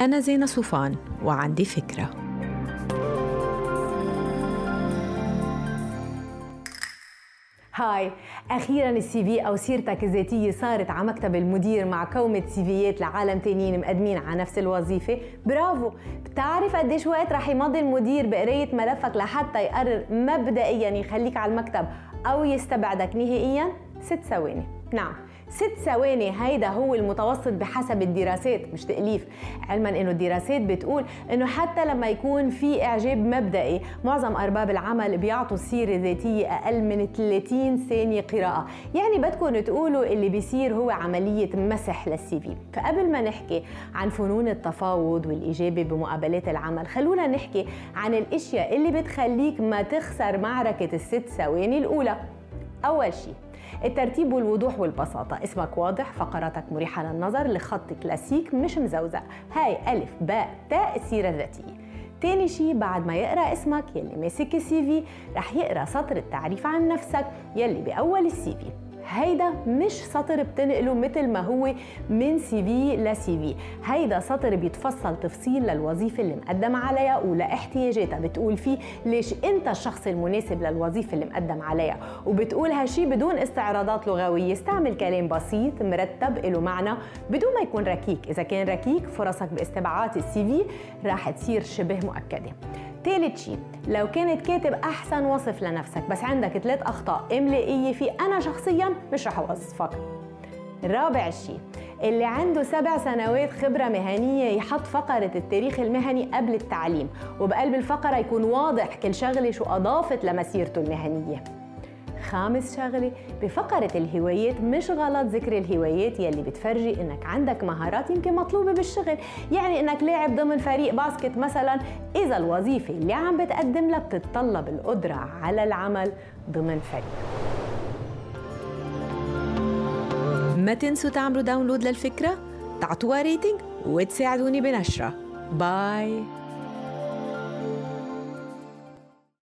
أنا زينة صوفان وعندي فكرة. هاي أخيرا السي في أو سيرتك الذاتية صارت على مكتب المدير مع كومه سيفيات لعالم تانيين مقدمين على نفس الوظيفة. برافو! بتعرف قديش وقت رح يمضي المدير بقراية ملفك لحتى يقرر مبدئيا يخليك على المكتب أو يستبعدك نهائيا؟ ست ثواني. نعم. ست ثواني هيدا هو المتوسط بحسب الدراسات مش تأليف. علما إنه الدراسات بتقول إنه حتى لما يكون في إعجاب مبدئي معظم أرباب العمل بيعطوا السيره الذاتيه أقل من 30 ثانية قراءة. يعني بدكم تقولوا اللي بيصير هو عملية مسح للسي في فقبل ما نحكي عن فنون التفاوض والإجابة بمقابلات العمل خلونا نحكي عن الأشياء اللي بتخليك ما تخسر معركة الست ثواني الأولى. أول شيء الترتيب والوضوح والبساطة. اسمك واضح فقراتك مريحة للنظر لخط كلاسيك مش مزوزق. هاي ألف باء تاء السيرة الذاتية. تاني شي بعد ما يقرأ اسمك يلي ماسك ال CV رح يقرأ سطر التعريف عن نفسك يلي بأول ال CV. هيدا مش سطر بتنقله مثل ما هو من CV ل CV هيدا سطر بيتفصل تفصيل للوظيفة اللي مقدم عليها ولاحتياجاتها بتقول فيه ليش انت الشخص المناسب للوظيفة اللي مقدم عليها؟ وبتقول هالشي بدون استعراضات لغوية. استعمل كلام بسيط مرتب له معنى بدون ما يكون ركيك. إذا كان ركيك فرصك باستبعاد السي في راح تصير شبه مؤكدة. ثالث شيء لو كانت كاتب أحسن وصف لنفسك بس عندك ثلاث أخطاء إملائية في أنا شخصيا مش رح اوظفك رابع شيء اللي عنده سبع سنوات خبرة مهنية يحط فقرة التاريخ المهني قبل التعليم وبقلب الفقرة يكون واضح كل شغلة شو أضافت لمسيرته المهنية. خامس شغلة بفقرة الهوايات مش غلط ذكر الهوايات يلي بتفرجي إنك عندك مهارات يمكن مطلوبة بالشغل. يعني إنك لاعب ضمن فريق basket مثلا. إذا الوظيفة اللي عم بتقدم لها بتتطلب القدرة على العمل ضمن فريق. ما تنسوا تعملوا download للفكرة؟ تعطوها ريتنج وتساعدوني بنشرة. باي